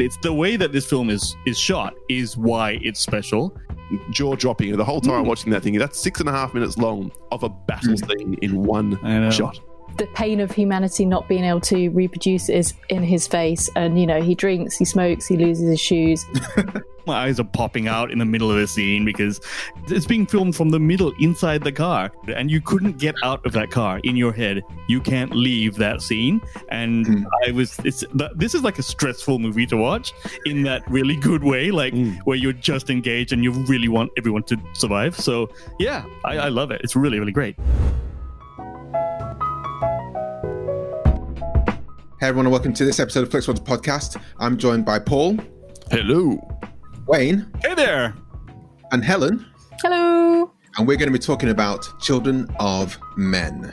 It's the way that this film is is shot is why it's special. Jaw dropping. The whole time Mm. I'm watching that thing, that's six and a half minutes long of a battle scene in one shot. The pain of humanity not being able to reproduce is in his face and you know he drinks he smokes he loses his shoes My eyes are popping out in the middle of the scene because it's being filmed from the middle inside the car, and you couldn't get out of that car in your head. You can't leave that scene, and Mm. I was. It's this is like a stressful movie to watch in that really good way, like Mm. where you're just engaged and you really want everyone to survive. So yeah, I, I love it. It's really really great. Hey everyone, and welcome to this episode of FlixWatch Podcast. I'm joined by Paul, Hello. Wayne, Hey there. and Helen, hello and we're going to be talking about Children of Men.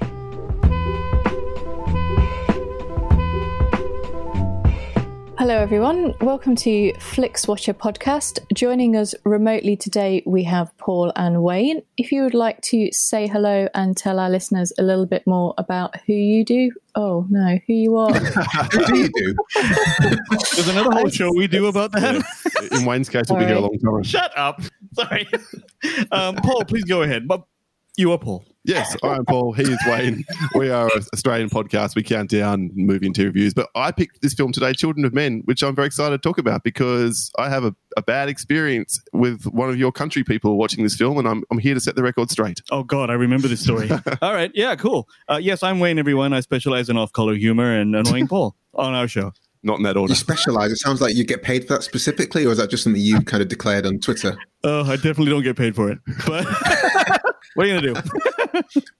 Hello, everyone. Welcome to Flix Watcher podcast. Joining us remotely today, we have Paul and Wayne. If you would like to say hello and tell our listeners a little bit more about who you do, oh no, who you are. Who do you do? There's another whole show we do about that. In Wayne's case, we'll be here a long time. Shut up. Sorry. Um, Paul, please go ahead. But you are Paul. Yes, I'm Paul. He is Wayne. We are an Australian podcast. We count down movie and TV reviews. But I picked this film today, Children of Men, which I'm very excited to talk about because I have a, a bad experience with one of your country people watching this film, and I'm, I'm here to set the record straight. Oh God, I remember this story. All right, yeah, cool. Uh, yes, I'm Wayne. Everyone, I specialize in off-color humor and annoying Paul on our show. Not in that order. You specialize. It sounds like you get paid for that specifically, or is that just something you kind of declared on Twitter? Oh, I definitely don't get paid for it. But what are you gonna do?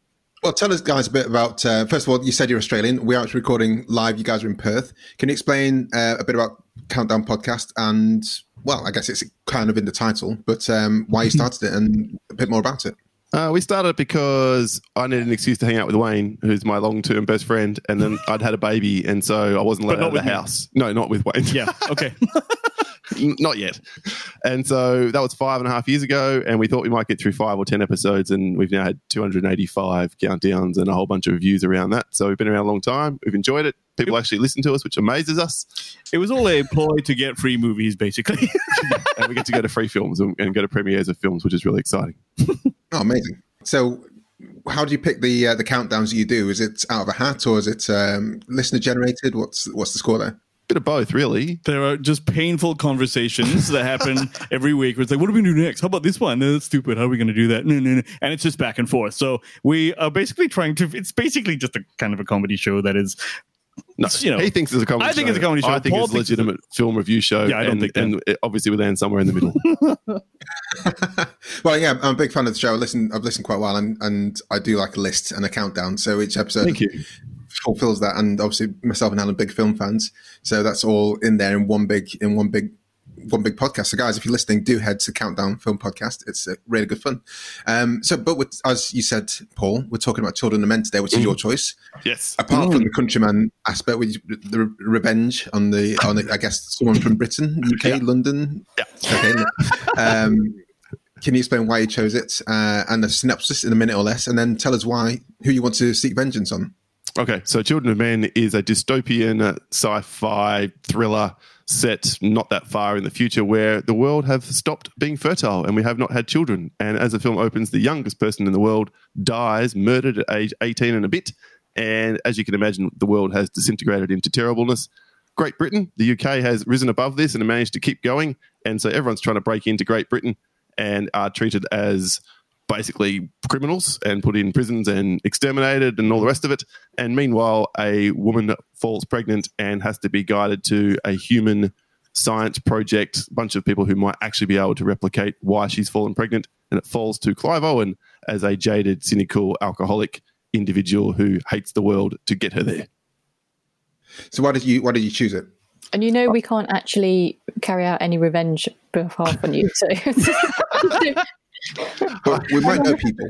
Well, tell us guys a bit about. Uh, first of all, you said you're Australian. We are actually recording live. You guys are in Perth. Can you explain uh, a bit about Countdown Podcast and, well, I guess it's kind of in the title, but um, why you started it and a bit more about it? Uh, we started because I needed an excuse to hang out with Wayne, who's my long-term best friend, and then I'd had a baby, and so I wasn't allowed But not out of the with me. house. No, not with Wayne. Yeah. Okay. N- not yet. And so that was five and a half years ago, and we thought we might get through five or ten episodes, and we've now had 285 countdowns and a whole bunch of reviews around that. So we've been around a long time. We've enjoyed it. People actually listen to us, which amazes us, It was all a ploy to get free movies, basically. and we get to go to free films and, and go to premieres of films, which is really exciting. Oh, amazing. So, how do you pick the uh, the countdowns that you do? Is it out of a hat or is it um, listener generated? What's what's the score there? Bit of both, really. there are just painful conversations that happen every week. Where it's like, what are we going to do next? How about this one? No, that's stupid. How are we going to do that? No, no, no. And it's just back and forth. So we are basically trying to. It's basically just a kind of a comedy show that is. No, you know, he thinks it's a comedy. I think it's a comedy show. I think Paul it's a thinks it's a- legitimate film review show. Yeah, I don't and, think that. and it, obviously we land somewhere in the middle. well, yeah, I'm a big fan of the show. I listen, I've listened quite well, and, and I do like a list and a countdown. So each episode Thank you. Fulfills that. And obviously, myself and Alan, big film fans, so that's all in there in one big in one big one big podcast. So, guys, if you're listening, do head to Countdown Film Podcast. It's uh, really good fun. Um, so, but with, as you said, Paul, we're talking about Children of Men today, which is your choice. Yes. Apart from the countryman aspect, which the re- revenge on the on the, I guess someone from Britain, UK, London. Yeah. Okay. Um, can you explain why you chose it uh, and the synopsis in a minute or less, and then tell us why who you want to seek vengeance on? Okay, so Children of Men is a dystopian uh, sci-fi thriller set not that far in the future where the world have stopped being fertile and we have not had children. And as the film opens, the youngest person in the world dies, murdered at age 18 and a bit. And as you can imagine, the world has disintegrated into terribleness. Great Britain, the UK has risen above this and managed to keep going. And so everyone's trying to break into Great Britain and are treated as basically criminals and put in prisons and exterminated and all the rest of it. And meanwhile, a woman falls pregnant and has to be guided to a human science project, a bunch of people who might actually be able to replicate why she's fallen pregnant. And it falls to Clive Owen as a jaded, cynical, alcoholic individual who hates the world to get her there. So, why did you why did you choose it? And you know we can't actually carry out any revenge behalf on you. So But we might know people.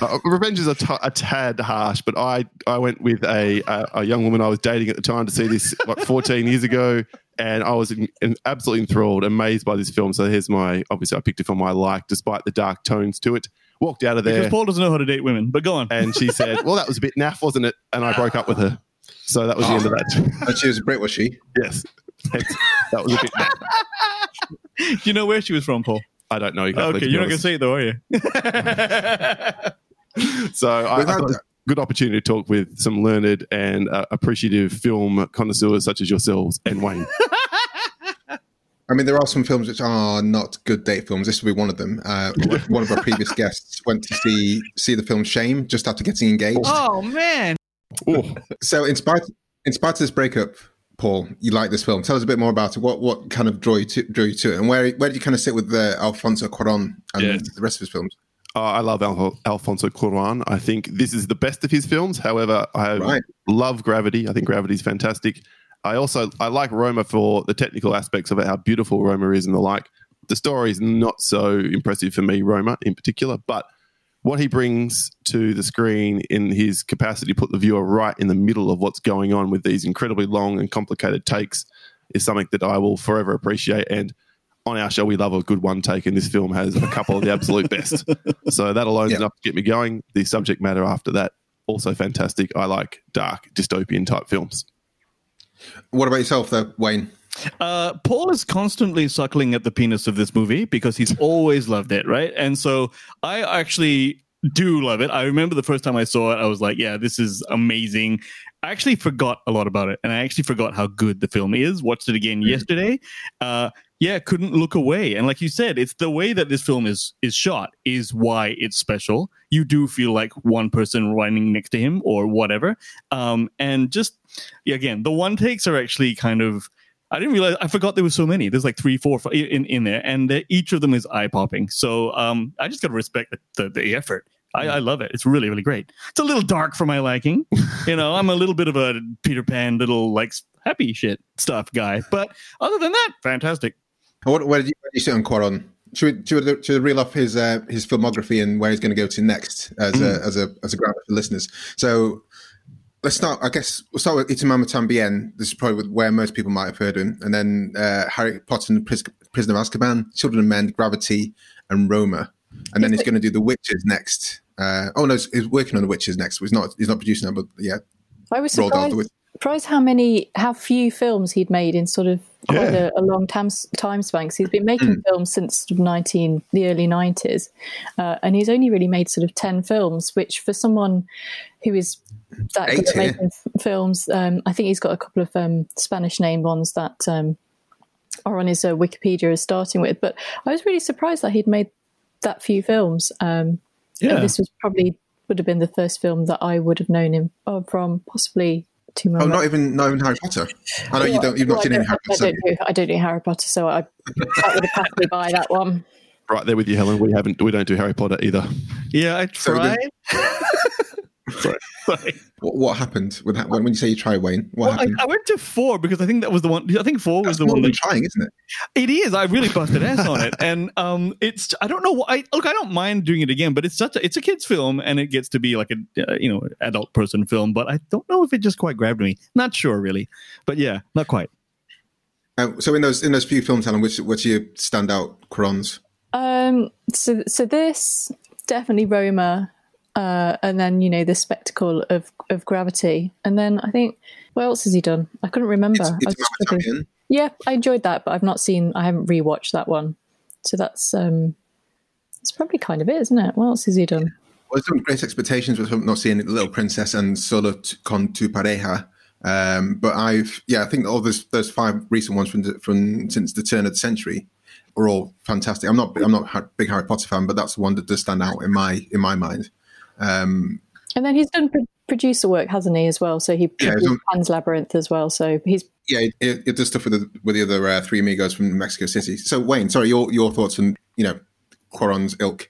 Uh, revenge is a, t- a tad harsh, but I, I went with a, a, a young woman I was dating at the time to see this like 14 years ago, and I was in, in absolutely enthralled, amazed by this film. So here's my obviously I picked it for my like, despite the dark tones to it. Walked out of there, Because Paul doesn't know how to date women, but go on. and she said, "Well, that was a bit naff, wasn't it?" And I broke up with her. So that was the end of that. And she was a Brit, was she? yes, that was a bit. Naff. Do you know where she was from, Paul? I don't know exactly. Okay, you're not going to see it though, are you? So I, I thought a good opportunity to talk with some learned and uh, appreciative film connoisseurs such as yourselves and Wayne. I mean, there are some films which are not good date films. This will be one of them. Uh, one of our previous guests went to see see the film Shame just after getting engaged. oh, man. So, in spite in spite of this breakup, Paul, you like this film. Tell us a bit more about it. What what kind of drew you to, drew you to it, and where where did you kind of sit with the Alfonso Cuarón and the rest of his films? Uh, I love Al- Alfonso Cuarón. I think this is the best of his films. However, I Right. love Gravity. I think Gravity is fantastic. I also I like Roma for the technical aspects of it, how beautiful Roma is and the like. The story is not so impressive for me, Roma in particular, but what he brings to the screen in his capacity to put the viewer right in the middle of what's going on with these incredibly long and complicated takes is something that I will forever appreciate. And on our show, we love a good one take, and this film has a couple of the absolute best. So that alone is enough to get me going. The subject matter after that, also fantastic. I like dark dystopian type films. What about yourself, though, Wayne? Uh, Paul is constantly suckling at the penis of this movie because he's always loved it, right? And so I actually do love it. I remember the first time I saw it, I was like, yeah, this is amazing. I actually forgot a lot about it, and I actually forgot how good the film is. Watched it again yesterday. Uh, yeah, couldn't look away. And like you said, it's the way that this film is is shot is why it's special. You do feel like one person running next to him or whatever. Um, and just again, the one takes are actually kind of. I didn't realize. I forgot there was so many. There's like three, four, five in in there, and uh, each of them is eye popping. So um, I just got to respect the, the, the effort. I, I love it. It's really, really great. It's a little dark for my liking. you know, I'm a little bit of a Peter Pan, little like happy shit stuff guy. But other than that, fantastic. What, where, did you, where did you sit on Cuarón? Should we, should we, should we reel off his uh, his filmography and where he's going to go to next as a as a as a ground for listeners? So let's start. I guess we'll start with Y Tu Mamá También. This is probably where most people might have heard him, and then uh, Harry Potter and the Pris- Prisoner of Azkaban, Children of Men, Gravity, and Roma. And then he's going to do The Witches next. Uh, oh no, he's, he's working on The Witches next. He's not. He's not producing that, but yeah, I was surprised, surprised how many, how few films he'd made in sort of quite Yeah. a, a long time, time span. 'cause he's been making films since sort of 19, the early 90s. Uh, and he's only really made sort of 10 films, which for someone who is that good at making f- films, um, I think he's got a couple of um, Spanish name ones that um, are on his uh, Wikipedia as starting with. But I was really surprised that he'd made that few films. Um, Yeah. this was probably would have been the first film that I would have known him uh, from, possibly Two Oh, not even not even Harry Potter. I know you don't. You've not Well, seen any don't, Harry I Potter. don't do I don't do Harry Potter, so I that would have passed me by that one. Right there with you, Helen. We haven't. We don't do Harry Potter either. Yeah, I So tried. Sorry. Sorry. What, what happened with that? When, when you say you try Wayne, what Well, I, happened? I went to four because I think that was the one. I think four was the more one than that trying, isn't it? It is. I really busted ass on it, and um, it's. I don't know. why- I look. I don't mind doing it again, but it's such a. It's a kids' film, and it gets to be like a uh, you know adult person film. But I don't know if it just quite grabbed me. Not sure really, but yeah, not quite. Uh, so in those in those few films, Alan, which which are your standout Cuaróns? Um, so, so this definitely Roma, uh, and then you know the spectacle of of gravity, and then I think what else has he done? I couldn't remember. It's, I was Mama struggling. Champion. Yeah, I enjoyed that, but I've not seen. I haven't rewatched that one, so that's um, that's probably kind of it, isn't it? What else has he done? Well, some great expectations with not seeing the Little Princess and Solo con tu pareja. Um, but I've yeah, I think all those those five recent ones from from since the turn of the century are all fantastic. I'm not I'm not a big Harry Potter fan, but that's the one that does stand out in my in my mind. Um, And then he's done pro- producer work, hasn't he, as well? So he Yeah, he's on- Pan's Labyrinth as well. So he's yeah, it, it does stuff with the with the other uh, three amigos from Mexico City. So Wayne, sorry, your your thoughts on you know Cuarón's ilk?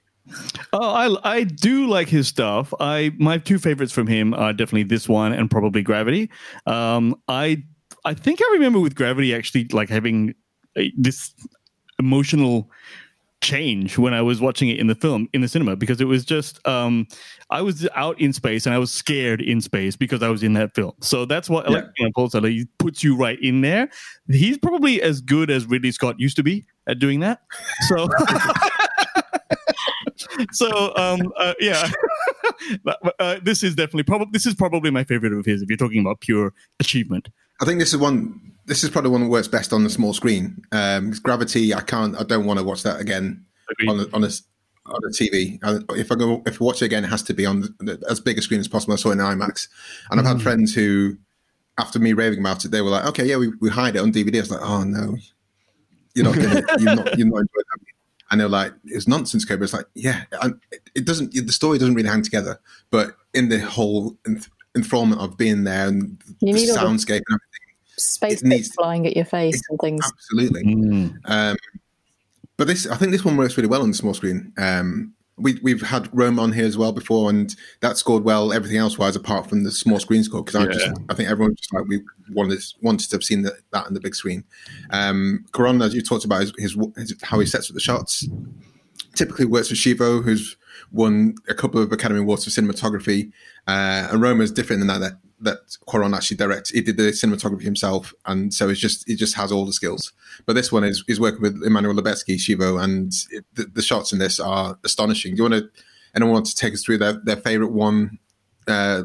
Oh, I I do like his stuff. I my two favorites from him are definitely this one and probably Gravity. Um, I I think I remember with Gravity actually like having a, this emotional change when I was watching it in the film in the cinema because it was just um, I was out in space and I was scared in space because I was in that film. So that's what like you know, Paul said. He puts you right in there. He's probably as good as Ridley Scott used to be at doing that. So. so um uh, yeah But, uh, this is definitely probably this is probably my favorite of his if you're talking about pure achievement I think this is one. This is probably one that works best on the small screen. Um, Gravity, I can't. I don't want to watch that again Agreed. on a, on a on a TV. I, if I go, if I watch it again, it has to be on the, as big a screen as possible. I saw it in IMAX, and I've had friends who, after me raving about it, they were like, "Okay, yeah, we, we hide it on DVD." I was like, "Oh no, you're not gonna, you're not, you're not enjoying that." And they're like, "It's nonsense, Cobra." It's like, yeah, it doesn't. The story doesn't really hang together, but in the whole enth- enthrallment of being there and You the need soundscape and everything. space It needs- flying at your face and things. Absolutely. Um, but this, I think this one works really well on the small screen. Um, we, we've had Roma on here as well before, and that scored well. Everything else wise, apart from the small screen score, because I just, I think everyone just like we wanted wanted to have seen that that on the big screen. Um, Cuarón, as you talked about, his, his, his how he sets up the shots. Typically works with Chivo, who's won a couple of Academy Awards for cinematography, uh, and Roma is different in that that that Cuarón actually directs. He did the cinematography himself, and so it's just he just has all the skills. But this one is he's working with Emmanuel Lubezki, Chivo, and it, the, the shots in this are astonishing. Do you want to anyone want to take us through their, their favorite one, uh,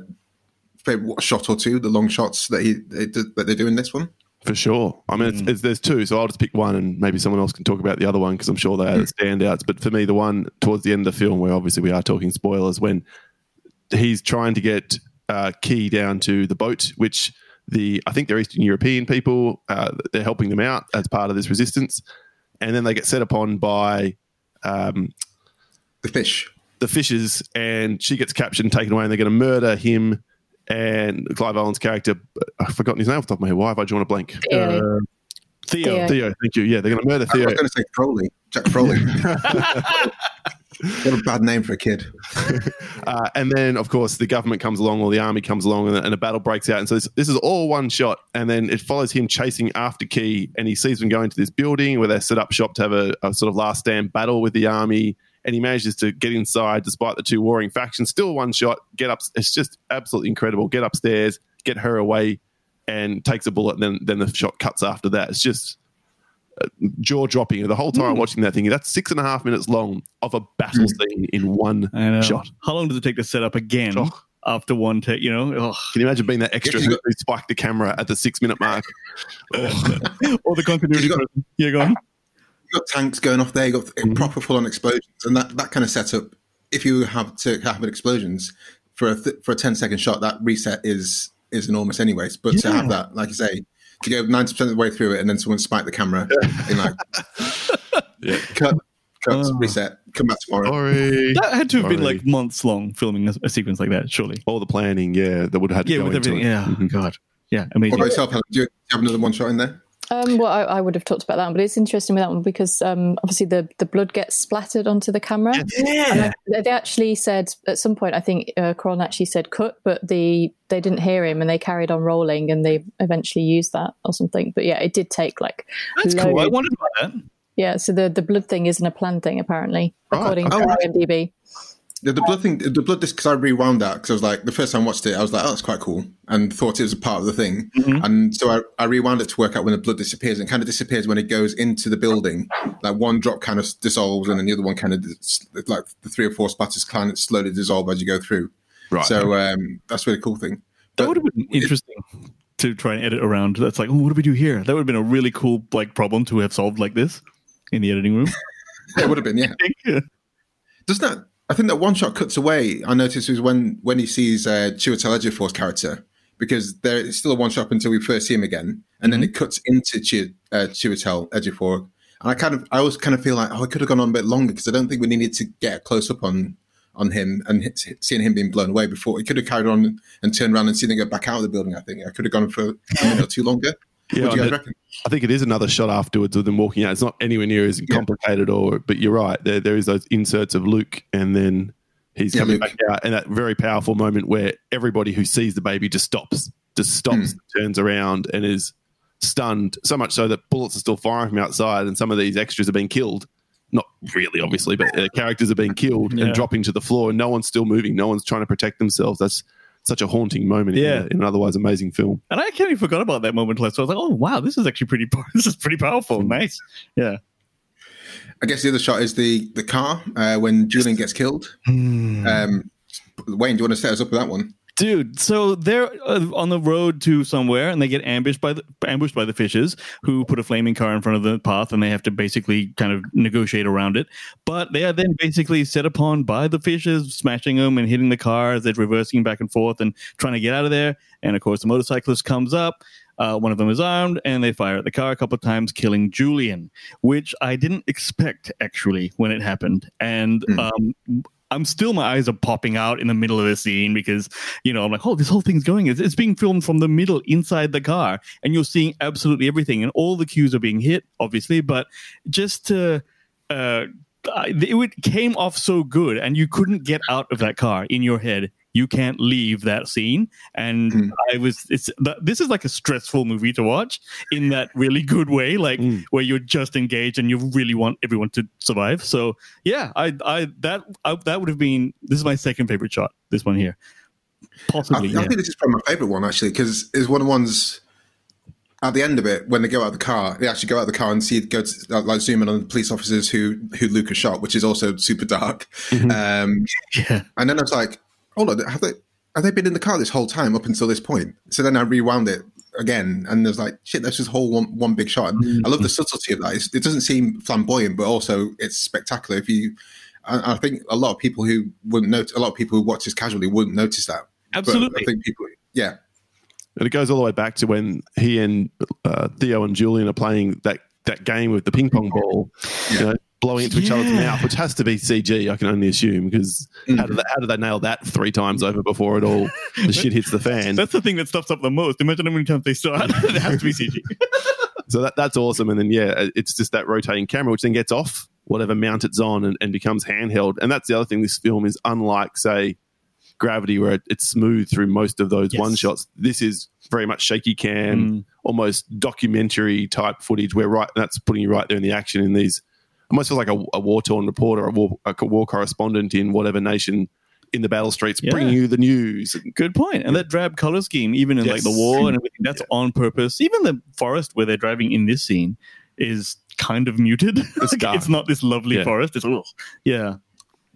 favorite shot or two, the long shots that he that they do in this one? For sure. I mean, it's, it's, there's two, so I'll just pick one and maybe someone else can talk about the other one because I'm sure they are the standouts. But for me, the one towards the end of the film, where obviously we are talking spoilers, when he's trying to get uh, Kee down to the boat, which the I think they're Eastern European people, uh, they're helping them out as part of this resistance, and then they get set upon by um, The fish. the fishes, and she gets captured and taken away, and they're going to murder him. And Clive Owen's character, I've forgotten his name off the top of my head. Why have I drawn a blank? Theo. theo Theo. Theo, thank you. Yeah, they're going to murder Theo. I Theo. was going to say Crowley, Jack Crowley. what a bad name for a kid. Uh, and then, of course, the government comes along or the army comes along and, and a battle breaks out. And so this, this is all one shot. And then it follows him chasing after Kee. And he sees them go into this building where they set up shop to have a, a sort of last stand battle with the army. And he manages to get inside despite the two warring factions. Still one shot, get up. It's just absolutely incredible. Get upstairs, get her away, and takes a bullet. And then, then the shot cuts after that. It's just jaw dropping. The whole time I'm hmm. watching that thing, that's six and a half minutes long of a battle hmm. scene in one I know. shot. how long does it take to set up again Oh. after one take you know Ugh. Can you imagine being that extra who you spiked the camera at the six minute mark? or the continuity You got- yeah go on you got tanks going off there, you got hmm. proper full on explosions, and that, that kind of setup. If you have to have explosions for a th- for a 10 second shot, that reset is is enormous, anyways. But to have that, like you say, to go ninety percent of the way through it, and then someone spike the camera, in like Yeah. cut, cut, Oh. reset, come back tomorrow. Sorry. that had to have been like months long filming a, a sequence like that surely All the planning, yeah, that would have had to yeah go with into everything it. yeah Mhm. god yeah What amazing about yourself, Helen? Do you have another one shot in there? Um, well, I, I, would have talked about that one, but it's interesting with that one because um, obviously the, the blood gets splattered onto the camera. Yeah. They, they actually said at some point, I think uh, Cuarón actually said cut, but the they didn't hear him and they carried on rolling and they eventually used that or something. But yeah, it did take like. That's cool. I wondered about that. Yeah, so the, the blood thing isn't a planned thing apparently, according oh, to IMDb. The, the blood thing, the blood disc, because I rewound that because I was like, the first time I watched it, I was like, oh, that's quite cool, and thought it was a part of the thing. Mm-hmm. And so I, I rewound it to work out when the blood disappears, and kind of disappears when it goes into the building. Like one drop kind of dissolves, and then the other one kind of like the three or four splatters kind of slowly dissolve as you go through. Right. So um, that's a really cool thing. That would have been interesting to try and edit around. That's like, oh, what do we do here? That would have been a really cool like problem to have solved like this in the editing room. it would have been, yeah. yeah. Does that? I think that one shot cuts away. I noticed was when when he sees uh, Chiwetel Ejiofor's character because there is still a one shot until we first see him again, and then it cuts into Ch- uh, Chiwetel Ejiofor. And I kind of, I always kind of feel like, oh, I could have gone on a bit longer because I don't think we needed to get a close up on on him and seeing him being blown away before. He could have carried on and turned around and seen him go back out of the building. I think I could have gone for a minute or two longer. Yeah, I, reckon? I think it is another shot afterwards with them walking out. It's not anywhere near as complicated, or but you're right. There, there is those inserts of Luke, and then he's Yeah, coming Luke. back out, and that very powerful moment where everybody who sees the baby just stops, just stops, Hmm. turns around, and is stunned. So much so that bullets are still firing from outside, and some of these extras are being killed. Not really, obviously, but uh, characters are being killed Yeah. and dropping to the floor, and no one's still moving. No one's trying to protect themselves. That's such a haunting moment Yeah. in, a- in an otherwise amazing film. And I kind of forgot about that moment. Last. So I was like, oh wow, this is actually pretty. This is pretty powerful. Nice. Yeah. I guess the other shot is the the car uh, when Julian gets killed. Um, Wayne, do you want to set us up with that one? Dude, so they're uh, on the road to somewhere, and they get ambushed by the ambushed by the fishes, who put a flaming car in front of the path, and they have to basically kind of negotiate around it. But they are then basically set upon by the fishes, smashing them and hitting the car as they're reversing back and forth and trying to get out of there. And of course, the motorcyclist comes up. Uh, one of them is armed, and they fire at the car a couple of times, killing Julian, which I didn't expect actually when it happened. And um, I'm still my eyes are popping out in the middle of the scene because you know I'm like, oh, this whole thing's going. It's, it's being filmed from the middle inside the car, and you're seeing absolutely everything, and all the cues are being hit, obviously. But just to uh, it came off so good, and you couldn't get out of that car in your head. You can't leave that scene, and Mm. I was. It's this is like a stressful movie to watch in that really good way, like Mm. where you're just engaged and you really want everyone to survive. So yeah, I, I that I, that would have been. This is my second favorite shot. This one here, I, possibly. I yeah. think this is probably my favorite one actually because it's one of the ones at the end of it when they go out of the car. They actually go out of the car and see go to, like zoom in on the police officers who who Luke has shot, which is also super dark. Um, Yeah. and then I was like, hold on, have they have they been in the car this whole time up until this point? So then I rewound it again, and there's like, shit, that's just whole one, one big shot. And I love the subtlety of that. It's, it doesn't seem flamboyant, but also it's spectacular. If you, I, I think a lot of people who wouldn't notice, a lot of people who watch this casually wouldn't notice that. But Absolutely. I think people, yeah, And it goes all the way back to when he and uh, Theo and Julian are playing that, that game with the ping pong ball, you know, blowing into each other's mouth, which has to be CG, I can only assume, because how, mm. did they, how did they nail that three times over before it all the shit hits the fan? That's the thing that stuffs up the most. Imagine how many times they start. it has to be CG. So that, that's awesome. And then, yeah, it's just that rotating camera, which then gets off whatever mount it's on and, and becomes handheld. And that's the other thing. This film is unlike, say, Gravity, where it, it's smooth through most of those Yes. one shots. This is very much shaky cam, Mm. almost documentary type footage, where right that's putting you right there in the action in these. Almost feels like a, a war torn reporter, a war, a war correspondent in whatever nation in the battle streets, Yeah. bringing you the news. Good point. And that drab color scheme, even in like the war and everything, that's on purpose. Even the forest where they're driving in this scene is kind of muted. It's Like, it's not this lovely Yeah. forest. It's ugh. yeah.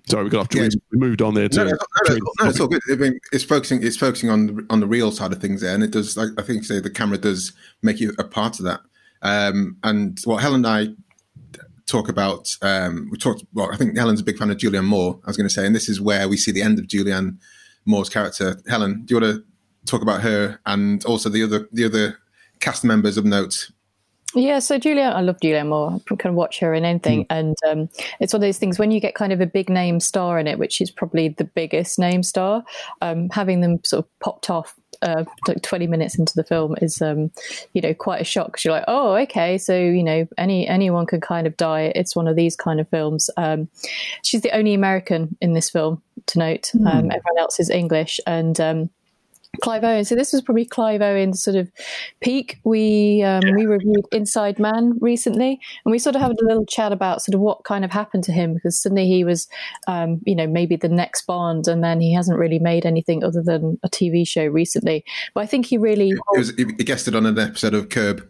Sorry, we got off. Yeah. We moved on there to. No, no, no, no, it's, all good. I mean, it's focusing. It's focusing on the, on the real side of things there, and it does. Like, I think say the camera does make you a part of that. Um, and what Helen and I talk about, um, we talked. Well, I think Helen's a big fan of Julianne Moore. I was going to say, and this is where we see the end of Julianne Moore's character. Helen, do you want to talk about her and also the other the other cast members of note? Yeah, so Julia, I love Julia Moore. I can watch her in anything, and um, it's one of those things when you get kind of a big name star in it, which is probably the biggest name star. Um, having them sort of popped off uh, like 20 minutes into the film is, um, you know, quite a shock because you're like, oh, okay, so you know, any anyone can kind of die. It's one of these kind of films. Um, she's the only American in this film to note. Mm. everyone else is English, and um, Clive Owen. So this was probably Clive Owen's sort of peak. We um, yeah. we reviewed Inside Man recently, and we sort of had a little chat about sort of what kind of happened to him because suddenly he was, um, you know, maybe the next Bond, and then he hasn't really made anything other than a TV show recently. But I think he really he, was, he guested on an episode of Curb.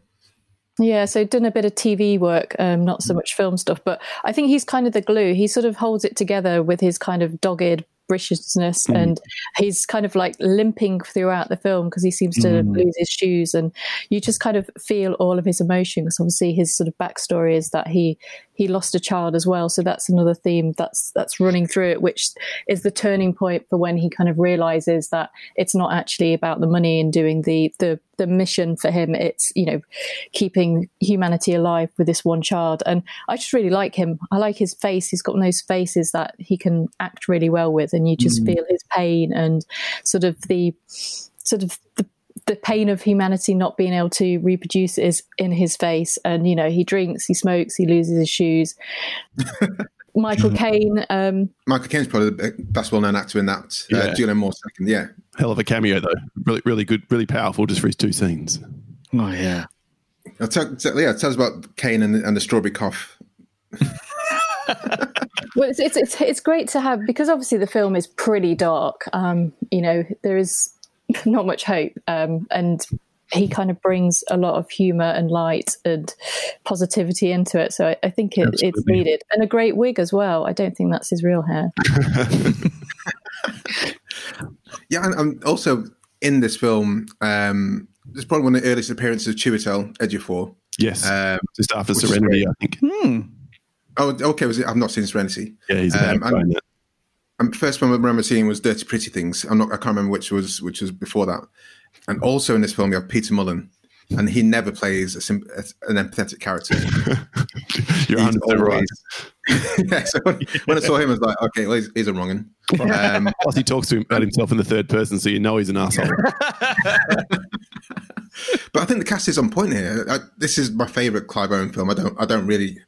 Yeah, so done a bit of TV work, um, not so much film stuff, but I think he's kind of the glue. He sort of holds it together with his kind of dogged Britishness, mm. and he's kind of like limping throughout the film because he seems to mm. lose his shoes, and you just kind of feel all of his emotions. Obviously, his sort of backstory is that he he lost a child as well, so that's another theme that's that's running through it, which is the turning point for when he kind of realizes that it's not actually about the money and doing the the the mission for him. It's you know keeping humanity alive with this one child, and I just really like him. I like his face. He's got one of those faces that he can act really well with, and you just mm. feel his pain and sort of the sort of the the pain of humanity not being able to reproduce is in his face. And, you know, he drinks, he smokes, he loses his shoes. Michael Caine. Um, Michael Caine's probably the best well known actor in that. Uh, yeah. Julianne Moore second, yeah. Hell of a cameo, though. Really, really good, really powerful just for his two scenes. Oh, yeah. I'll tell, yeah, tell us about Caine and, and the strawberry cough. well, it's, it's, it's it's great to have because obviously the film is pretty dark. Um, you know, there is not much hope, um, and he kind of brings a lot of humor and light and positivity into it. So I, I think it, it's needed, and a great wig as well. I don't think that's his real hair. yeah, and, and, also in this film, um, there's probably one of the earliest appearances of Chiwetel Ejiofor. Yes, um, just after Serenity, I think. Hmm. Oh, okay. Was it? I've not seen Serenity. Yeah, he's um, and, and first one I remember seeing was Dirty Pretty Things. I'm not. I can't remember which was which was before that. And also in this film, you have Peter Mullan, and he never plays a an empathetic character. You're always, right. yeah, so when, when, I saw him, I was like, okay, well, he's, he's a wrongin. Um, Plus, he talks to him about himself in the third person, so you know he's an asshole. but I think the cast is on point here. I, this is my favorite Clive Owen film. I don't, I don't really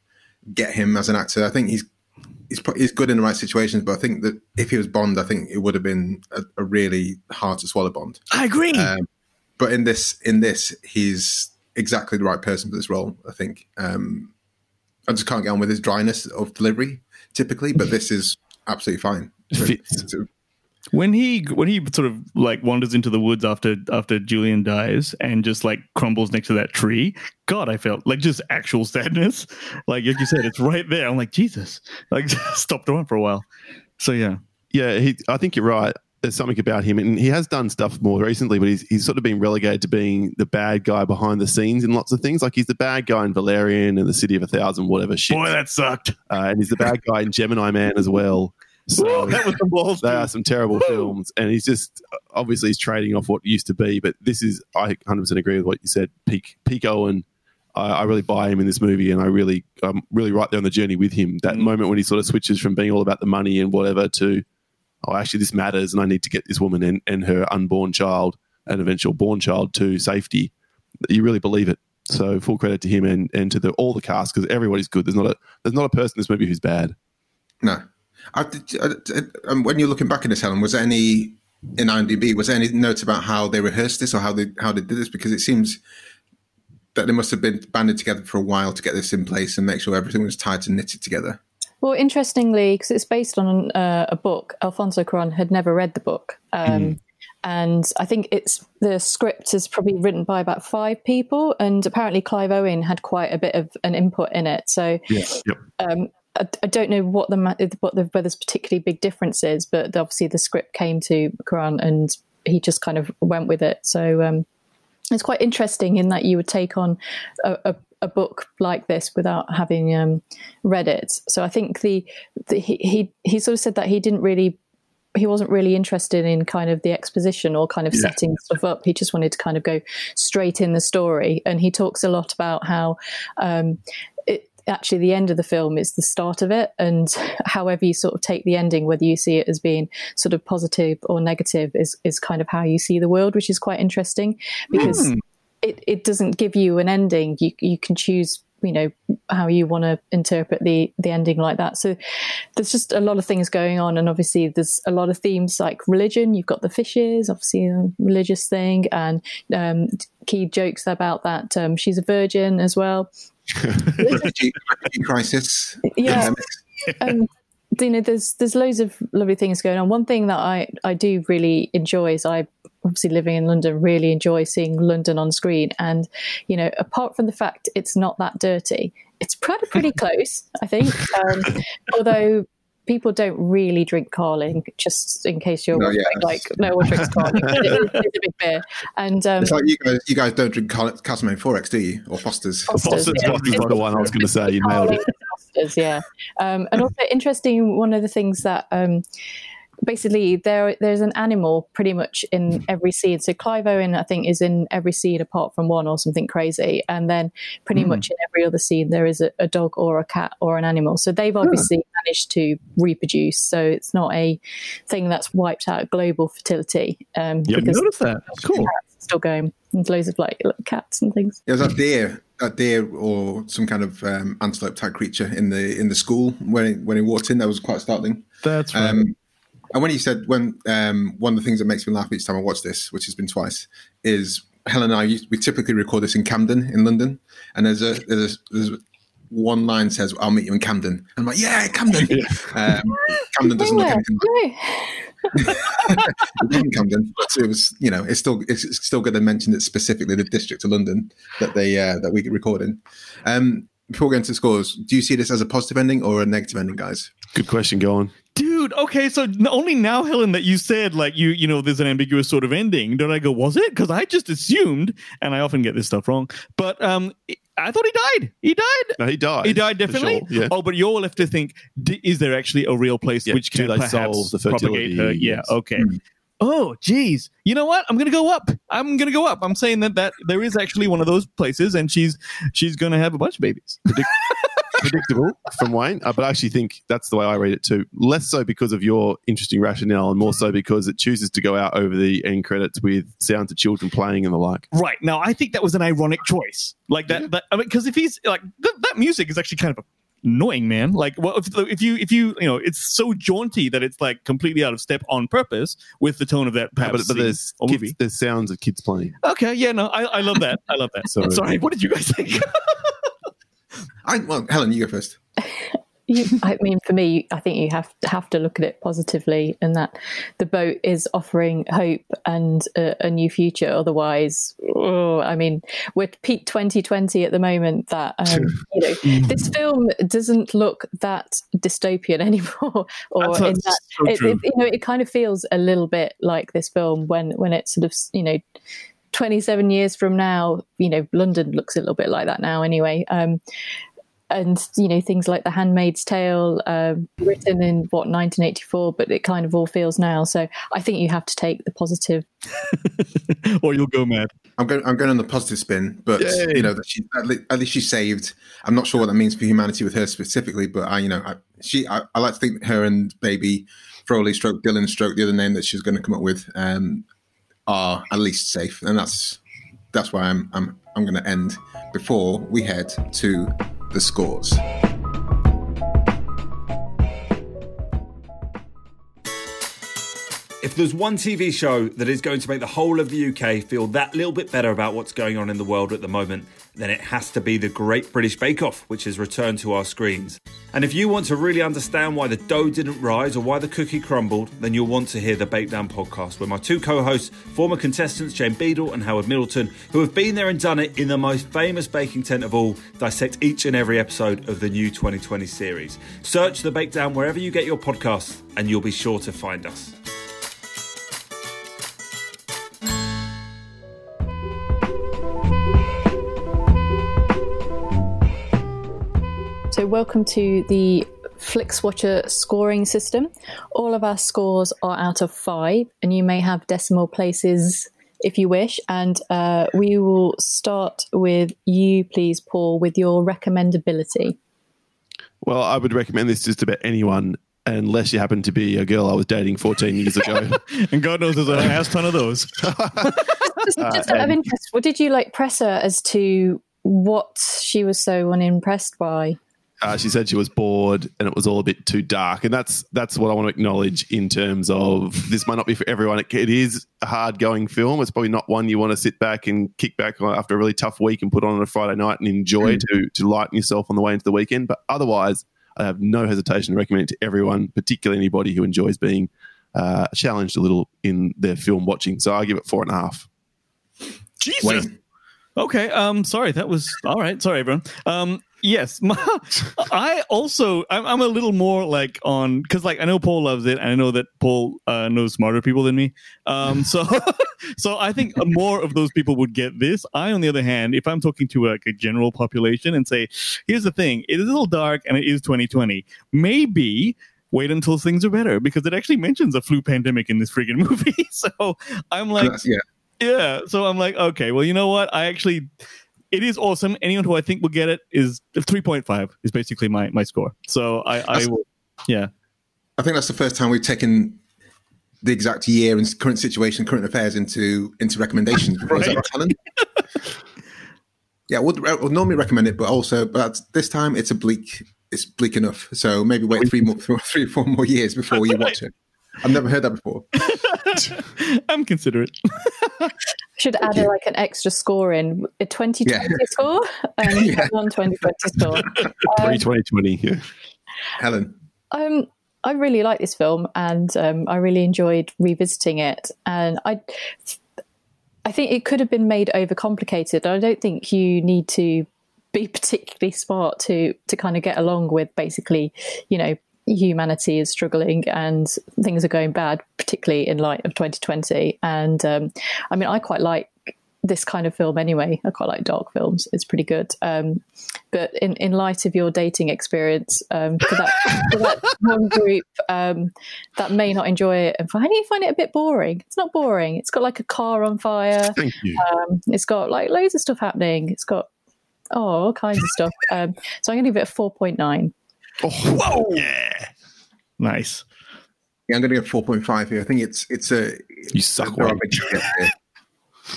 get him as an actor. I think he's he's he's good in the right situations, but I think that if he was Bond, I think it would have been a, a really hard to swallow Bond. I agree. Um, but in this, in this, he's exactly the right person for this role. I think. Um, I just can't get on with his dryness of delivery typically, but this is absolutely fine. Fits when he when he sort of like wanders into the woods after after Julian dies and just like crumbles next to that tree, God, I felt like just actual sadness. Like like you said, it's right there. I'm like Jesus. Like stopped around for a while. So yeah, yeah. He, I think you're right. There's something about him, and he has done stuff more recently, but he's he's sort of been relegated to being the bad guy behind the scenes in lots of things. Like he's the bad guy in Valerian and the City of a Thousand, whatever shit. Boy, that sucked. Uh, and he's the bad guy in Gemini Man as well. So that was the balls. They are some terrible films, and he's just obviously he's trading off what used to be. But this is I 100 percent agree with what you said. Peak peak Owen. I, I, really buy him in this movie, and I really I'm really right there on the journey with him. That mm. moment when he sort of switches from being all about the money and whatever to oh actually this matters, and I need to get this woman and, and her unborn child and eventual born child to safety. You really believe it. So full credit to him and, and to the, all the cast because everybody's good. There's not a there's not a person in this movie who's bad. No, I, I, um, when you're looking back in this, Helen, was any in IMDb? Was there any notes about how they rehearsed this or how they how they did this? Because it seems that they must have been banded together for a while to get this in place and make sure everything was tied and knitted together. Well, interestingly, because it's based on uh, a book, Alfonso Cuarón had never read the book. Um, mm. And I think it's the script is probably written by about five people, and apparently Clive Owen had quite a bit of an input in it. So, yeah, yep. um, I, I don't know what the what the whether there's particularly big difference is, but obviously the script came to Cuarón and he just kind of went with it. So um, it's quite interesting in that you would take on a, a, a book like this without having um, read it. So I think the, the he, he he sort of said that he didn't really he wasn't really interested in kind of the exposition or kind of yeah. setting stuff up. He just wanted to kind of go straight in the story. And he talks a lot about how um, actually the end of the film is the start of it. And however you sort of take the ending whether you see it as being sort of positive or negative is is kind of how you see the world which is quite interesting because mm. it, it doesn't give you an ending. You you can choose you know how you want to interpret the the ending like that. So there's just a lot of things going on. And obviously there's a lot of themes like religion. You've got the fishes obviously a religious thing. And um, Kee jokes about that um, she's a virgin as well refugee, crisis yeah um, you know there's there's loads of lovely things going on one thing that i i do really enjoy is i obviously living in London, really enjoy seeing London on screen. And, you know, apart from the fact it's not that dirty, it's pretty, pretty close, I think. Um, although people don't really drink Carling, just in case you're no, yeah, like no one drinks Carling. it, it's a big beer, and um, it's like you guys, you guys don't drink Castlemaine Forex, do you, or Foster's? Foster's, Foster's, yeah. the one I was going to say. You nailed it. Foster's, yeah, um, and also interesting. One of the things that um, basically there there's an animal pretty much in every scene. So Clive Owen, I think, is in every scene apart from one or something crazy, and then pretty mm. much in every other scene there is a, a, dog or a cat or an animal. So they've obviously yeah. managed to reproduce. So it's not a thing that's wiped out global fertility. Um, yeah, noticed that. cool. Still going. There's loads of like cats and things. Yeah, there's a deer, a deer or some kind of um, antelope type creature in the in the school when he, when he walked in. That was quite startling. That's right. Um, and when you said when um, one of the things that makes me laugh each time I watch this, which has been twice, is Helen and I we typically record this in Camden in London, and there's a there's a, there's one line says I'll meet you in Camden. I'm like, yeah, Camden. Um, Camden doesn't look anything like. in Camden, but it was you know it's still it's still good to mention it specifically the district of London that they uh, that we record in. Um, before we get into scores, do you see this as a positive ending or a negative ending, guys? Good question. Go on dude okay so only now helen that you said like you you know there's an ambiguous sort of ending don't i go was it because i just assumed and i often get this stuff wrong but um I thought he died. He died. No, he died. He died definitely. Sure, yeah. Oh, but you're left to think: Is there actually a real place yeah, which can perhaps solve the propagate her? Yeah. Okay. Mm. Oh, geez. You know what? I'm gonna go up. I'm gonna go up. I'm saying that that there is actually one of those places, and she's she's gonna have a bunch of babies predictable from Wayne, uh, but I actually think that's the way I read it too. Less so because of your interesting rationale, and more so because it chooses to go out over the end credits with sounds of children playing and the like. Right now, I think that was an ironic choice, like that. Yeah. that I mean, because if he's like th- that music is actually kind of annoying, man. Like, well, if, if, you if you you know, it's so jaunty that it's like completely out of step on purpose with the tone of that. Yeah, but, but there's kids, there's sounds of kids playing. Okay, yeah, no, I, I love that. I love that. Sorry. Sorry, what did you guys think? I well, Helen, you go first. You, I mean, for me, I think you have to have to look at it positively, and that the boat is offering hope and a, a new future. Otherwise, oh, I mean, we're peak 2020 at the moment. That um, you know, this film doesn't look that dystopian anymore, or That's in that so it, it, you know, it kind of feels a little bit like this film when when it sort of you know 27 years from now, you know, London looks a little bit like that now anyway. Um, and you know things like the handmaid's tale uh, written in what 1984 but it kind of all feels now. So i think you have to take the positive. Or you'll go mad. I'm going i'm going on the positive spin but Yay. you know that she at least, at least she's saved. I'm not sure what that means for humanity with her specifically but i you know I, she I, I like to think her and baby Froley stroke Dylan stroke the other name that she's going to come up with um, are at least safe, and that's that's why I'm I'm I'm going to end before we head to the scores. If there's one TV show that is going to make the whole of the UK feel that little bit better about what's going on in the world at the moment, then it has to be the Great British Bake Off, which has returned to our screens. And if you want to really understand why the dough didn't rise or why the cookie crumbled, then you'll want to hear the Bake Down podcast, where my two co hosts, former contestants Jane Beadle and Howard Middleton, who have been there and done it in the most famous baking tent of all, dissect each and every episode of the new 2020 series. Search the Bake Down wherever you get your podcasts, and you'll be sure to find us. Welcome to the FlixWatcher scoring system. All of our scores are out of five, and you may have decimal places if you wish. And uh, we will start with you, please, Paul, with your recommendability. Well, I would recommend this just about anyone, unless you happen to be a girl I was dating 14 years ago. and God knows there's a ass ton of those. just, just out of interest, what did you like press her as to what she was so unimpressed by? Uh, she said she was bored and it was all a bit too dark, and that's that's what I want to acknowledge in terms of this might not be for everyone. It, it is a hard going film. It's probably not one you want to sit back and kick back after a really tough week and put on on a Friday night and enjoy mm. to to lighten yourself on the way into the weekend. But otherwise, I have no hesitation to recommend it to everyone, particularly anybody who enjoys being uh, challenged a little in their film watching. So I give it four and a half. Jesus. Wait. Okay. Um. Sorry. That was all right. Sorry, everyone. Um. Yes, my, I also I'm, I'm, a little more like on because like I know Paul loves it, and I know that Paul uh, knows smarter people than me. Um, so so I think more of those people would get this. I, on the other hand, if I'm talking to like a general population and say, here's the thing, it is a little dark and it is 2020, maybe wait until things are better because it actually mentions a flu pandemic in this friggin' movie. so I'm like, yeah. Yeah, so I'm like, okay, well, you know what? I actually it is awesome. Anyone who I think will get it is 3.5 is basically my my score. So I, I will, yeah. I think that's the first time we've taken the exact year and current situation, current affairs into into recommendations. right. yeah, we'll, we'll normally recommend it, but also, but this time it's a bleak. It's bleak enough. So maybe wait three more, three or four more years before you watch it. I've never heard that before. I'm considerate. I should add a, like an extra score in a 2020 yeah. score and yeah. non 2020 score. Um, 2020, yeah. Helen. Um, I really like this film and um, I really enjoyed revisiting it. And I, I think it could have been made overcomplicated. I don't think you need to be particularly smart to to kind of get along with basically, you know, humanity is struggling and things are going bad, particularly in light of 2020. And um, I mean, I quite like this kind of film anyway. I quite like dark films. It's pretty good. Um, but in, in light of your dating experience, um, for, that, for that one group um, that may not enjoy it and find you find it a bit boring. It's not boring. It's got like a car on fire. Thank you. Um, it's got like loads of stuff happening. It's got oh all kinds of stuff. Um, so I'm going to give it a four point nine. Oh, whoa! Yeah, nice. Yeah, I'm going to go 4.5 here. I think it's it's a you suck. There are, big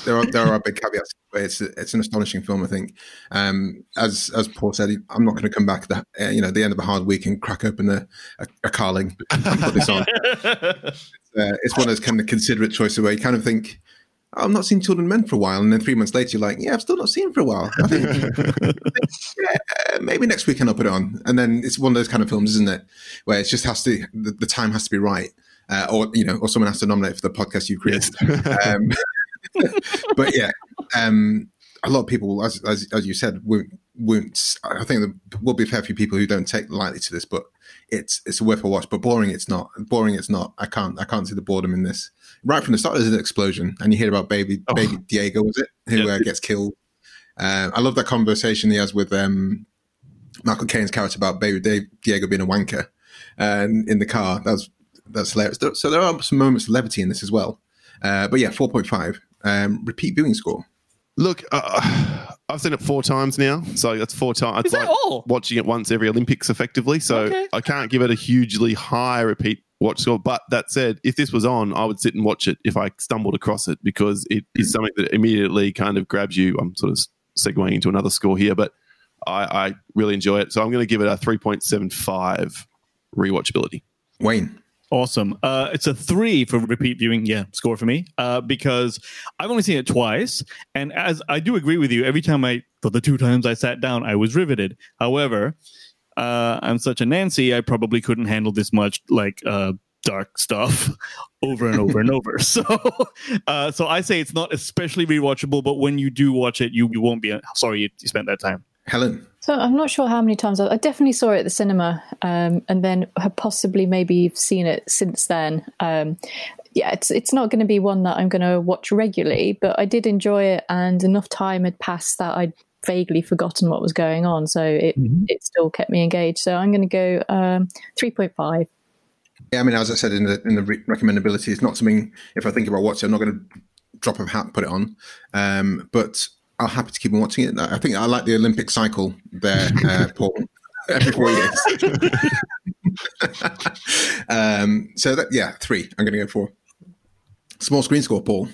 there are there are big caveats, but it's it's an astonishing film. I think, um, as as Paul said, I'm not going to come back the uh, you know the end of a hard week and crack open a, a, a carling and put this on. it's, uh, it's one of those kind of considerate choices where you kind of think I've not seen Children Men for a while. And then three months later, you're like, yeah, I've still not seen him for a while. I think, yeah, maybe next weekend I'll put it on. And then it's one of those kind of films, isn't it? Where it just has to, the, the time has to be right. Uh, or, you know, or someone has to nominate for the podcast you created. um, but yeah, um, a lot of people, as, as, as you said, won't, won't, I think there will be a fair few people who don't take lightly to this, but it's, it's worth a watch, but boring it's not. Boring it's not. I can't, I can't see the boredom in this right from the start, there's an explosion, and you hear about baby oh. baby Diego, was it, who yep. uh, gets killed. Uh, I love that conversation he has with um, Michael Caine's character about baby Dave, Diego being a wanker and in the car. That's that's hilarious. So there are some moments of levity in this as well. Uh, but yeah, four point five. Um, repeat viewing score. Look, uh, I've seen it four times now, so that's four times. Is that like all? Watching it once every Olympics, effectively. So okay. I can't give it a hugely high repeat watch score. But that said, if this was on, I would sit and watch it if I stumbled across it because it is something that immediately kind of grabs you. I'm sort of segueing into another score here, but I, I really enjoy it. So I'm going to give it a 3.75 rewatchability. Wayne. Awesome. Uh, it's a three for repeat viewing. Yeah, score for me uh, because I've only seen it twice, and as I do agree with you, every time I for the two times I sat down, I was riveted. However, uh, I'm such a Nancy, I probably couldn't handle this much like uh, dark stuff over and over and over. So, uh, so I say it's not especially rewatchable, but when you do watch it, you, you won't be sorry you, you spent that time. Helen. So I'm not sure how many times I, I definitely saw it at the cinema, um, and then have possibly maybe you've seen it since then. Um, yeah, it's it's not going to be one that I'm going to watch regularly, but I did enjoy it, and enough time had passed that I vaguely forgotten what was going on. So it, mm-hmm. it still kept me engaged. So I'm going to go um, 3.5. Yeah, I mean, as I said in the in the recommendability, it's not something. If I think about watching, I'm not going to drop a hat put it on. Um, but I'm happy to keep on watching it. I think I like the Olympic cycle there, uh, Paul. every four years. um, so that yeah, three. I'm going to go for small screen score. Paul.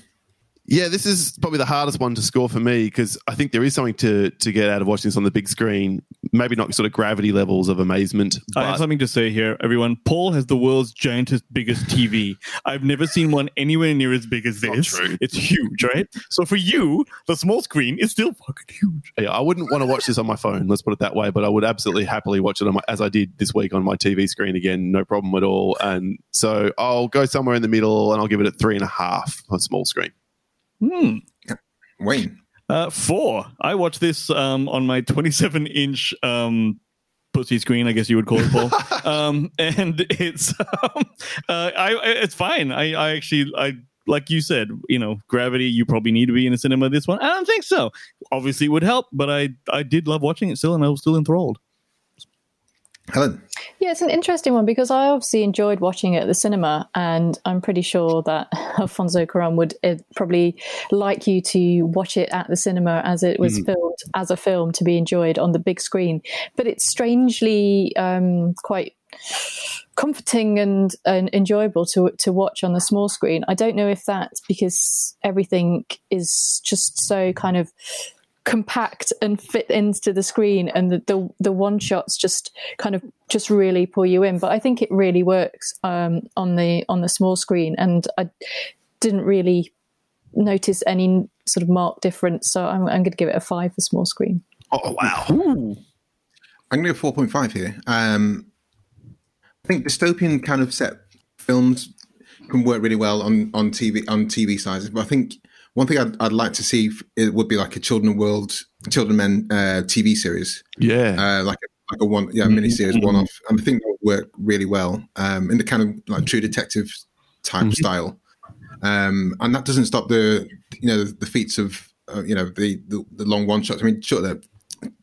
Yeah, this is probably the hardest one to score for me because I think there is something to to get out of watching this on the big screen. Maybe not sort of gravity levels of amazement. I have something to say here, everyone. Paul has the world's giantest, biggest TV. I've never seen one anywhere near as big as this. It's huge, right? So for you, the small screen is still fucking huge. Yeah, I wouldn't want to watch this on my phone. Let's put it that way. But I would absolutely happily watch it on my, as I did this week on my TV screen again, no problem at all. And so I'll go somewhere in the middle, and I'll give it a three and a half on small screen. Hmm. Wayne. Uh, four. I watched this um, on my 27 inch um, pussy screen, I guess you would call it, Paul. um, and it's um, uh, I, I- it's fine. I, I actually I like you said, you know, gravity. You probably need to be in a cinema. This one, I don't think so. Obviously, it would help, but I I did love watching it still, and I was still enthralled. Helen. Yeah, it's an interesting one because I obviously enjoyed watching it at the cinema, and I'm pretty sure that Alfonso Cuarón would uh, probably like you to watch it at the cinema as it was filmed as a film to be enjoyed on the big screen. But it's strangely um, quite comforting and, and enjoyable to to watch on the small screen. I don't know if that's because everything is just so kind of compact and fit into the screen and the, the the one shots just kind of just really pull you in but i think it really works um on the on the small screen and i didn't really notice any sort of marked difference so i'm, I'm going to give it a five for small screen Oh wow! I'm going to go 4.5 here. Um, I think dystopian kind of set films can work really well on, on TV on TV sizes, but I think one thing I'd, I'd like to see it would be like a Children World, Children Men uh, TV series, Yeah, uh, like a, like a one yeah mini series one off, I think that would work really well um, in the kind of like True Detective type style. Um, and that doesn't stop the you know the, the feats of uh, you know the, the the long one shots. I mean, sure, the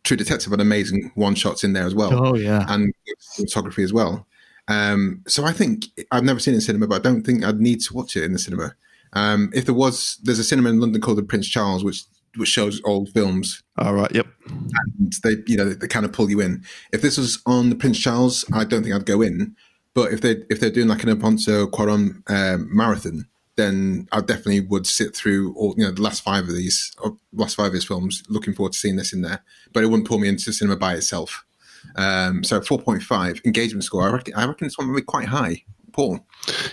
True Detective had amazing one shots in there as well Oh yeah. and photography as well. Um, so I think I've never seen it in cinema, but I don't think I'd need to watch it in the cinema. Um, if there was, there's a cinema in London called the Prince Charles, which which shows old films. all right. Yep. And they, you know, they, they kind of pull you in. If this was on the Prince Charles, I don't think I'd go in. But if they if they're doing like an Alfonso Cuarón um, marathon, then I definitely would sit through all you know the last five of these, last five of his films. Looking forward to seeing this in there, but it wouldn't pull me into cinema by itself. Um, so four point five engagement score. I reckon I reckon this one will be quite high. Paul,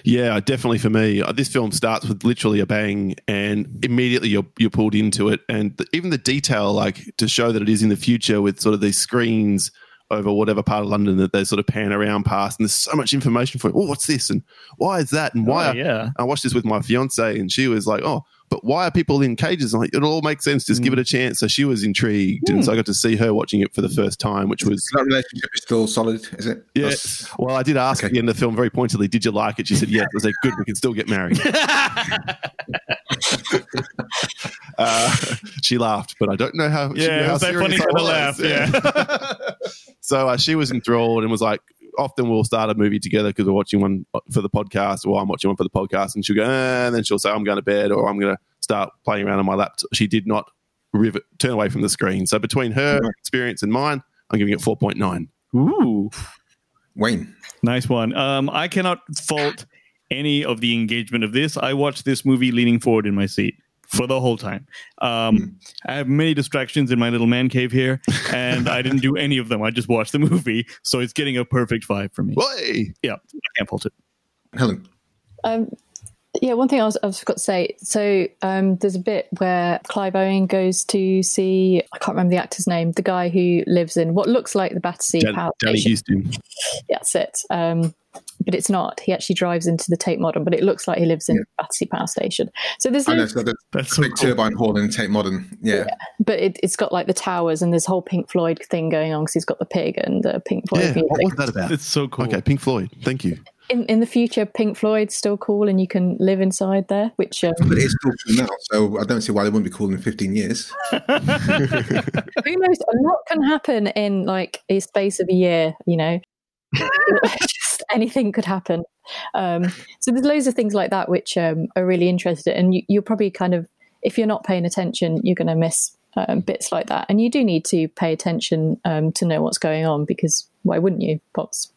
Yeah, definitely for me. Uh, This film starts with literally a bang, and immediately you're you're pulled into it, and the, even the detail, like to show that it is in the future, with sort of these screens over whatever part of London that they sort of pan around past, and there's so much information for it. Oh, what's this, and why is that, and why? Oh, yeah. I watched this with my fiance, and she was like, "Oh, but why are people in cages?" I'm like, it all makes sense. Just give it a chance. So she was intrigued, and so I got to see her watching it for the first time, which was that relationship is still solid, is it? Yes. Well, I did ask Okay. at the end of the film very pointedly, did you like it? She said, yes. I was like, good, we can still get married. uh, she laughed, but I don't know how. she Yeah, knew it how was that funny for the laugh, yeah. so uh, she was enthralled and was like, often we'll start a movie together because we're watching one for the podcast or I'm watching one for the podcast. And she'll go, eh, and then she'll say, I'm going to bed or I'm going to start playing around on my laptop. She did not rivet, turn away from the screen. So between her experience and mine, I'm giving it 4.9. Ooh. Wayne, Nice one. Um, I cannot fault any of the engagement of this. I watched this movie leaning forward in my seat for the whole time. Um, I have many distractions in my little man cave here, and I didn't do any of them. I just watched the movie, so it's getting a perfect five for me. Way! Yeah, I can't fault it. Helen, Um, yeah, one thing I was, I was forgot to say. So um, there's a bit where Clive Owen goes to see I can't remember the actor's name, the guy who lives in what looks like the Battersea Dan- Power Danny Station. Huston. That's it. Um, but it's not. He actually drives into the Tate Modern, but it looks like he lives in Battersea Power Station. So there's, I know no, it's got the That's so big cool. turbine hall in Tate Modern. Yeah, but it, it's got like the towers and this whole Pink Floyd thing going on because he's got the pig and the Pink Floyd Yeah, music. what was that about? It's so cool. Okay, Pink Floyd. Thank you. In, in the future, Pink Floyd's still cool and you can live inside there, which um, but it is still cool now, so I don't see why they wouldn't be cool in 15 years. who knows? A lot can happen in like a space of a year. You know, just anything could happen. Um, so there's loads of things like that which um, are really interesting, and you, you're probably kind of if you're not paying attention, you're going to miss um, bits like that. And you do need to pay attention um, to know what's going on because why wouldn't you? Pots.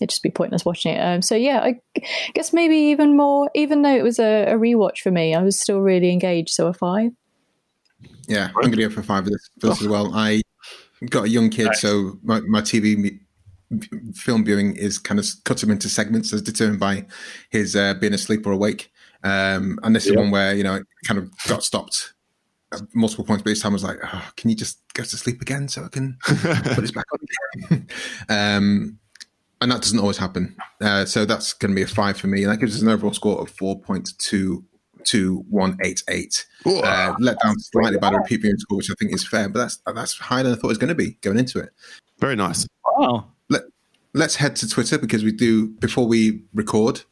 It'd just be pointless watching it. Um, so yeah, I guess maybe even more. Even though it was a, a rewatch for me, I was still really engaged. So a five. Yeah, I'm going to go for five of this, this as well. I got a young kid, so my, my TV film viewing is kind of cut him into segments as determined by his uh, being asleep or awake. Um, and this is one where you know it kind of got stopped at multiple points, but each time I was like, oh, "Can you just go to sleep again so I can put this back on?" um, and that doesn't always happen. Uh, so that's going to be a five for me. And that gives us an overall score of four point two two one eight eight. Uh, let down slightly by the repeat viewing score, which I think is fair, but that's that's higher than I thought it was going to be going into it. Very nice. Wow. Let, let's head to Twitter because we do before we record.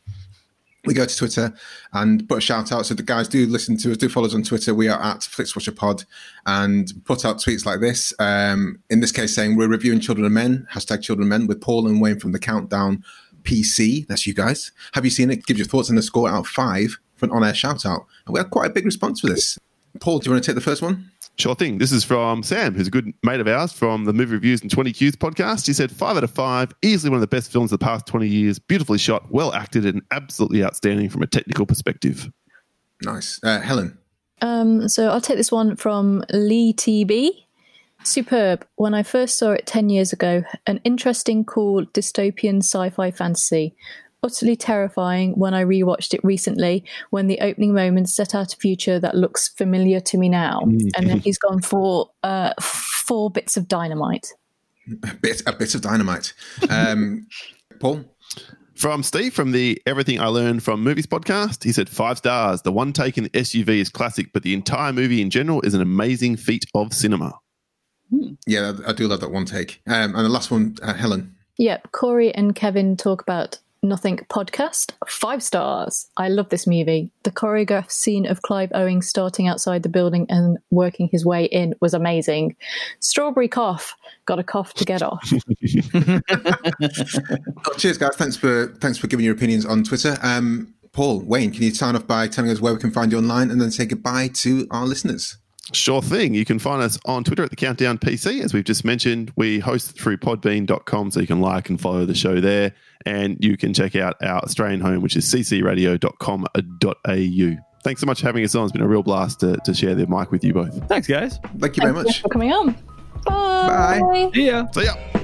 We go to Twitter and put a shout out. So the guys do listen to us, do follow us on Twitter. We are at FlixWatcherPod and put out tweets like this. Um, in this case, saying we're reviewing Children of Men, hashtag Children of Men with Paul and Wayne from the Countdown PC. That's you guys. Have you seen it? Give your thoughts and a score out of five for an on-air shout out. And we had quite a big response for this. Paul, do you want to take the first one? Sure thing. This is from Sam, who's a good mate of ours from the Movie Reviews and 20 Qs podcast. He said, five out of five, easily one of the best films of the past 20 years, beautifully shot, well acted, and absolutely outstanding from a technical perspective. Nice. Uh, Helen? Um, so I'll take this one from Lee TB. Superb. When I first saw it 10 years ago, an interesting, cool dystopian sci fi fantasy utterly terrifying when I rewatched it recently when the opening moments set out a future that looks familiar to me now. Mm. And then he's gone for uh, four bits of dynamite. A bit, a bit of dynamite. Um, Paul? From Steve from the Everything I Learned from Movies podcast, he said five stars. The one take in the SUV is classic, but the entire movie in general is an amazing feat of cinema. Yeah, I do love that one take. Um, and the last one, uh, Helen. Yep, Corey and Kevin talk about Nothing podcast. Five stars. I love this movie. The choreographed scene of Clive Owen starting outside the building and working his way in was amazing. Strawberry cough. Got a cough to get off. Oh, cheers, guys. Thanks for thanks for giving your opinions on Twitter. Um, Paul, Wayne, can you sign off by telling us where we can find you online and then say goodbye to our listeners? Sure thing. You can find us on Twitter at the Countdown PC. As we've just mentioned, we host through podbean.com, so you can like and follow the show there. And you can check out our Australian home, which is ccradio.com.au. Thanks so much for having us on. It's been a real blast to, to share the mic with you both. Thanks, guys. Thank you very Thanks much. for coming on. Bye. Bye. See ya. So, yeah.